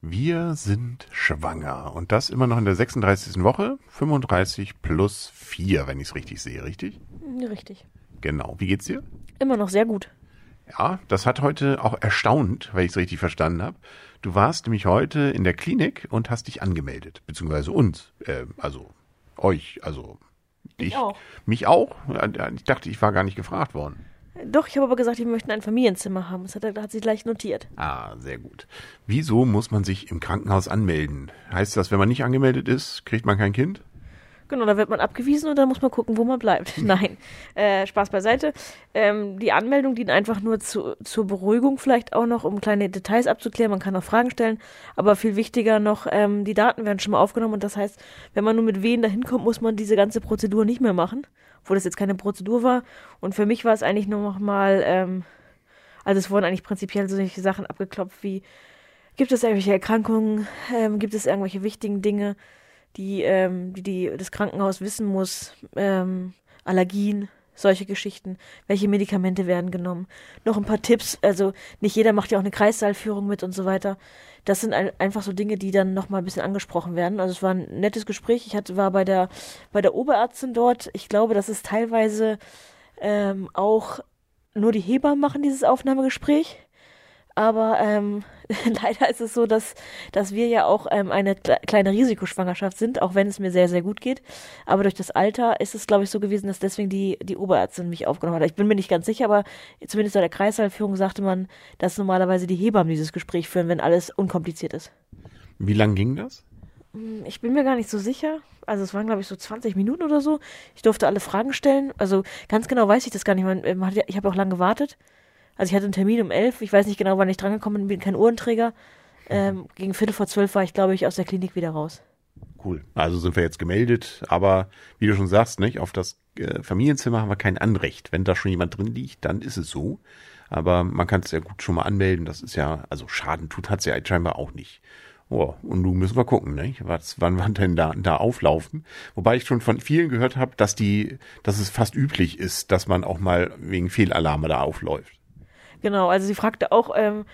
Wir sind schwanger und das immer noch in der 36. Woche, 35 plus 4, wenn ich es richtig sehe, richtig? Richtig. Genau. Wie geht's dir? Immer noch sehr gut. Ja, das hat heute auch erstaunt, weil ich es richtig verstanden habe. Du warst nämlich heute in der Klinik und hast dich angemeldet, beziehungsweise uns, äh, also euch, also dich. Ich auch. Mich auch? Ich dachte, ich war gar nicht gefragt worden. Doch, ich habe aber gesagt, wir möchten ein Familienzimmer haben. Das hat, er- hat sie gleich notiert. Ah, sehr gut. Wieso muss man sich im Krankenhaus anmelden? Heißt das, wenn man nicht angemeldet ist, kriegt man kein Kind? Genau, da wird man abgewiesen und dann muss man gucken, wo man bleibt. Nein, äh, Spaß beiseite. Ähm, die Anmeldung dient einfach nur zu, zur Beruhigung vielleicht auch noch, um kleine Details abzuklären. Man kann auch Fragen stellen, aber viel wichtiger noch, ähm, die Daten werden schon mal aufgenommen und das heißt, wenn man nur mit wen dahin kommt, muss man diese ganze Prozedur nicht mehr machen, obwohl das jetzt keine Prozedur war. Und für mich war es eigentlich nur noch mal, ähm, also es wurden eigentlich prinzipiell solche Sachen abgeklopft wie, gibt es irgendwelche Erkrankungen, ähm, gibt es irgendwelche wichtigen Dinge, die, ähm, die, die das Krankenhaus wissen muss, ähm, Allergien, solche Geschichten, welche Medikamente werden genommen. Noch ein paar Tipps, also nicht jeder macht ja auch eine Kreissaalführung mit und so weiter. Das sind ein, einfach so Dinge, die dann nochmal ein bisschen angesprochen werden. Also es war ein nettes Gespräch. Ich hatte, war bei der, bei der Oberärztin dort. Ich glaube, das ist teilweise ähm, auch nur die Hebammen machen dieses Aufnahmegespräch. Aber ähm, leider ist es so, dass, dass wir ja auch ähm, eine kle kleine Risikoschwangerschaft sind, auch wenn es mir sehr, sehr gut geht. Aber durch das Alter ist es, glaube ich, so gewesen, dass deswegen die, die Oberärztin mich aufgenommen hat. Ich bin mir nicht ganz sicher, aber zumindest bei der Kreisallführung sagte man, dass normalerweise die Hebammen dieses Gespräch führen, wenn alles unkompliziert ist. Wie lang ging das? Ich bin mir gar nicht so sicher. Also es waren, glaube ich, so 20 Minuten oder so. Ich durfte alle Fragen stellen. Also ganz genau weiß ich das gar nicht. Ja- Ich habe auch lange gewartet. Also ich hatte einen Termin um 11. Ich weiß nicht genau, wann ich drangekommen bin. Bin kein Uhrenträger. Ähm, gegen Viertel vor zwölf war ich, glaube ich, aus der Klinik wieder raus. Cool. Also sind wir jetzt gemeldet, aber wie du schon sagst, nicht, auf das äh, Familienzimmer haben wir kein Anrecht. Wenn da schon jemand drin liegt, dann ist es so. Aber man kann es ja gut schon mal anmelden. Das ist ja, also Schaden tut hat's ja scheinbar auch nicht. Oh, und nun müssen wir gucken, nicht? Was, wann wann denn da, da auflaufen? Wobei ich schon von vielen gehört habe, dass die, dass es fast üblich ist, dass man auch mal wegen Fehlalarme da aufläuft. Genau, also sie fragte auch, ähm,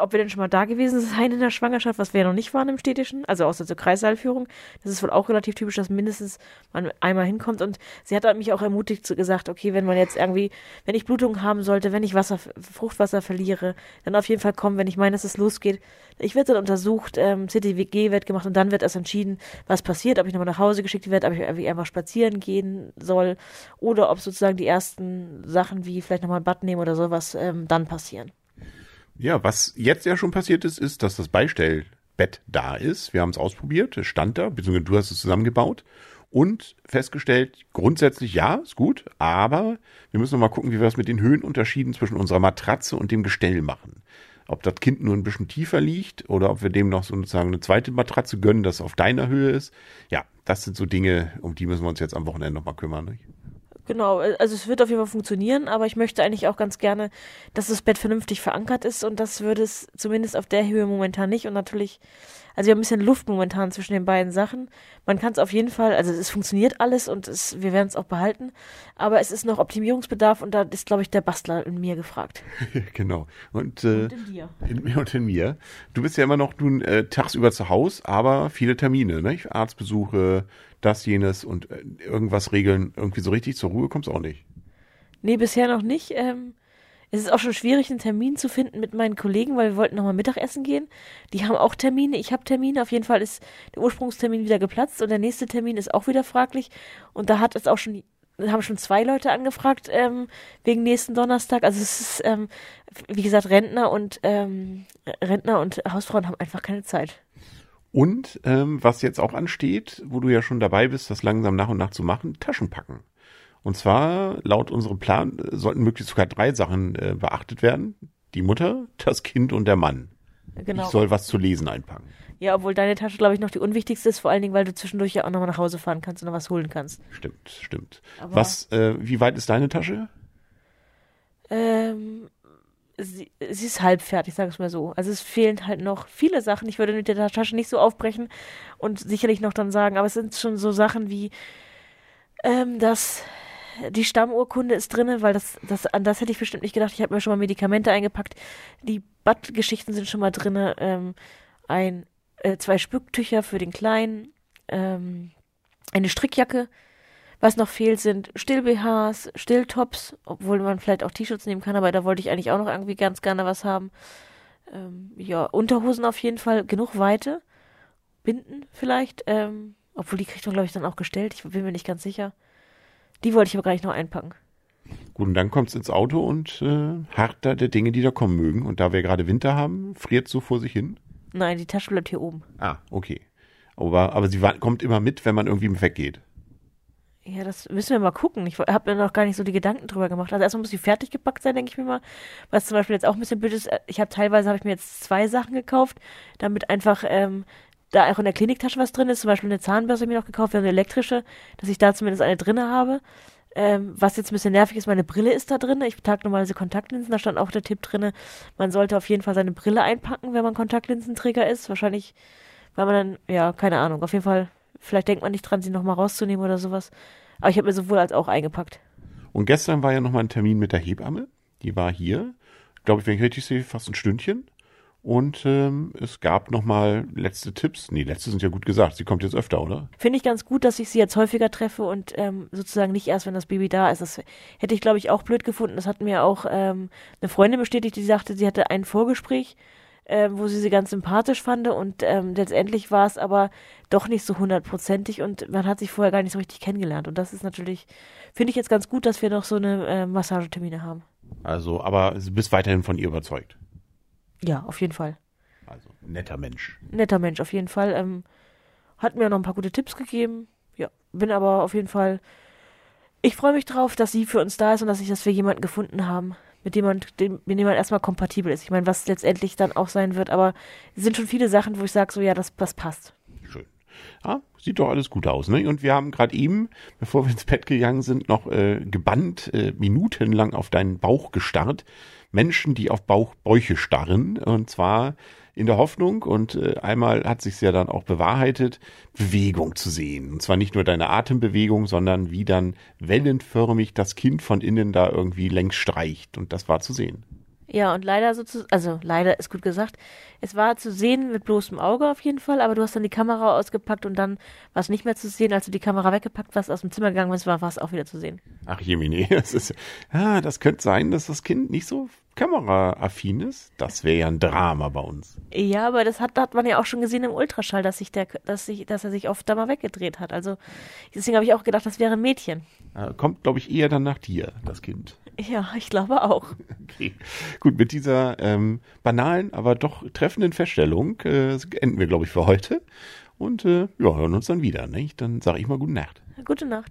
ob wir denn schon mal da gewesen seien in der Schwangerschaft, was wir ja noch nicht waren im Städtischen, also außer zur Kreissaalführung. Das ist wohl auch relativ typisch, dass mindestens man einmal hinkommt. Und sie hat mich auch ermutigt zu gesagt, okay, wenn man jetzt irgendwie, wenn ich Blutung haben sollte, wenn ich Wasser, Fruchtwasser verliere, dann auf jeden Fall kommen, wenn ich meine, dass es losgeht. Ich werde dann untersucht, ähm, CTWG wird gemacht und dann wird erst entschieden, was passiert, ob ich nochmal nach Hause geschickt werde, ob ich irgendwie einfach spazieren gehen soll oder ob sozusagen die ersten Sachen wie vielleicht nochmal ein Bad nehmen oder sowas ähm, dann passieren. Ja, was jetzt ja schon passiert ist, ist, dass das Beistellbett da ist. Wir haben es ausprobiert, es stand da, beziehungsweise du hast es zusammengebaut und festgestellt, grundsätzlich ja, ist gut, aber wir müssen noch mal gucken, wie wir das mit den Höhenunterschieden zwischen unserer Matratze und dem Gestell machen. Ob das Kind nur ein bisschen tiefer liegt oder ob wir dem noch sozusagen eine zweite Matratze gönnen, das auf deiner Höhe ist. Ja, das sind so Dinge, um die müssen wir uns jetzt am Wochenende noch mal kümmern. Nicht? Genau, also es wird auf jeden Fall funktionieren, aber ich möchte eigentlich auch ganz gerne, dass das Bett vernünftig verankert ist und das würde es zumindest auf der Höhe momentan nicht. Und natürlich, also wir haben ein bisschen Luft momentan zwischen den beiden Sachen. Man kann es auf jeden Fall, also es funktioniert alles und es, wir werden es auch behalten, aber es ist noch Optimierungsbedarf und da ist, glaube ich, der Bastler in mir gefragt. genau. Und, äh, Und in dir. In mir und in mir. Du bist ja immer noch nun äh, tagsüber zu Hause, aber viele Termine, nicht? Arztbesuche, das, jenes und äh, irgendwas regeln. Irgendwie so richtig zur Ruhe kommst auch nicht. Nee, bisher noch nicht. Ähm, es ist auch schon schwierig, einen Termin zu finden mit meinen Kollegen, weil wir wollten nochmal Mittagessen gehen. Die haben auch Termine, ich habe Termine. Auf jeden Fall ist der Ursprungstermin wieder geplatzt und der nächste Termin ist auch wieder fraglich. Und da hat es auch schon, haben schon zwei Leute angefragt ähm, wegen nächsten Donnerstag. Also es ist, ähm, wie gesagt, Rentner und ähm, Rentner und Hausfrauen haben einfach keine Zeit. Und ähm, was jetzt auch ansteht, wo du ja schon dabei bist, das langsam nach und nach zu machen, Taschen packen. Und zwar, laut unserem Plan, äh, sollten möglichst sogar drei Sachen äh, beachtet werden. Die Mutter, das Kind und der Mann. Genau. Ich soll was zu lesen einpacken. Ja, obwohl deine Tasche, glaube ich, noch die unwichtigste ist, vor allen Dingen, weil du zwischendurch ja auch nochmal nach Hause fahren kannst und noch was holen kannst. Stimmt, stimmt. Aber- was, äh, wie weit ist deine Tasche? Ähm, sie, sie ist halb fertig, sag ich mal so. Also es fehlen halt noch viele Sachen. Ich würde mit der Tasche nicht so aufbrechen und sicherlich noch dann sagen, aber es sind schon so Sachen wie, ähm, dass die Stammurkunde ist drinne, weil das, das, an das hätte ich bestimmt nicht gedacht. Ich habe mir schon mal Medikamente eingepackt. Die Badgeschichten sind schon mal drinne. Ähm, ein äh, zwei Spücktücher für den Kleinen, ähm, eine Strickjacke. Was noch fehlt, sind Still-BHs, Still-Tops, obwohl man vielleicht auch T-Shirts nehmen kann, aber da wollte ich eigentlich auch noch irgendwie ganz gerne was haben. Ähm, ja, Unterhosen auf jeden Fall, genug Weite. Binden vielleicht, ähm, obwohl die kriegt man, glaube ich, dann auch gestellt. Ich bin mir nicht ganz sicher. Die wollte ich aber gar nicht noch einpacken. Gut, und dann kommt's ins Auto und äh, hart da der Dinge, die da kommen mögen. Und da wir gerade Winter haben, friert so vor sich hin. Nein, die Tasche bleibt hier oben. Ah, okay. Aber, aber sie kommt immer mit, wenn man irgendwie weggeht. Ja, das müssen wir mal gucken. Ich habe mir noch gar nicht so die Gedanken drüber gemacht. Also erstmal muss sie fertig gepackt sein, denke ich mir mal. Was zum Beispiel jetzt auch ein bisschen blöd ist, äh, ich habe teilweise habe ich mir jetzt zwei Sachen gekauft, damit einfach ähm, da auch in der Kliniktasche was drin ist. Zum Beispiel eine Zahnbürste habe ich mir noch gekauft, eine elektrische, dass ich da zumindest eine drinne habe. Ähm, was jetzt ein bisschen nervig ist, meine Brille ist da drin. Ich trage normalerweise Kontaktlinsen. Da stand auch der Tipp drinne, man sollte auf jeden Fall seine Brille einpacken, wenn man Kontaktlinsenträger ist. Wahrscheinlich, weil man dann, ja, keine Ahnung. Auf jeden Fall, vielleicht denkt man nicht dran, sie nochmal rauszunehmen oder sowas. Aber ich habe mir sowohl als auch eingepackt. Und gestern war ja nochmal ein Termin mit der Hebamme. Die war hier, glaube ich, wenn ich richtig sehe, fast ein Stündchen. Und ähm, es gab nochmal letzte Tipps. Nee, letzte sind ja gut gesagt. Sie kommt jetzt öfter, oder? Finde ich ganz gut, dass ich sie jetzt häufiger treffe und ähm, sozusagen nicht erst, wenn das Baby da ist. Das hätte ich, glaube ich, auch blöd gefunden. Das hat mir auch ähm, eine Freundin bestätigt, die sagte, sie hatte ein Vorgespräch, ähm, wo sie sie ganz sympathisch fand und ähm, letztendlich war es aber doch nicht so hundertprozentig und man hat sich vorher gar nicht so richtig kennengelernt. Und das ist natürlich, finde ich jetzt ganz gut, dass wir noch so eine äh, Massagetermine haben. Also, aber du bist weiterhin von ihr überzeugt. Ja, auf jeden Fall. Also, netter Mensch. netter Mensch auf jeden Fall. Ähm, hat mir noch ein paar gute Tipps gegeben. Ja, bin aber auf jeden Fall. Ich freue mich drauf, dass sie für uns da ist und dass ich, dass wir jemanden gefunden haben, mit dem man, dem, mit dem man erstmal kompatibel ist. Ich meine, was letztendlich dann auch sein wird, aber es sind schon viele Sachen, wo ich sage, so ja, das, das passt. Schön. Ja, sieht doch alles gut aus, ne? Und wir haben gerade eben, bevor wir ins Bett gegangen sind, noch äh, gebannt äh, minutenlang auf deinen Bauch gestarrt. Menschen, die auf Bauch, Bäuche starren. Und zwar in der Hoffnung, und äh, einmal hat sich's ja dann auch bewahrheitet, Bewegung zu sehen. Und zwar nicht nur deine Atembewegung, sondern wie dann wellenförmig das Kind von innen da irgendwie längs streicht. Und das war zu sehen. Ja, und leider sozusagen, also leider ist gut gesagt, es war zu sehen mit bloßem Auge auf jeden Fall, aber du hast dann die Kamera ausgepackt und dann war es nicht mehr zu sehen, als du die Kamera weggepackt warst, aus dem Zimmer gegangen bist, war es auch wieder zu sehen. Ach Jemine, das ist, ja, das könnte sein, dass das Kind nicht so kameraaffin ist. Das wäre ja ein Drama bei uns. Ja, aber das hat, hat man ja auch schon gesehen im Ultraschall, dass sich der, dass sich, dass er sich oft da mal weggedreht hat. Also deswegen habe ich auch gedacht, das wäre ein Mädchen. Äh, Kommt, glaube ich, eher dann nach dir, das Kind. Ja, ich glaube auch. Okay. Gut, mit dieser ähm, banalen, aber doch treffenden Feststellung äh, enden wir, glaube ich, für heute. Und äh, ja, hören uns dann wieder. Nicht? Dann sage ich mal gute Nacht. Gute Nacht.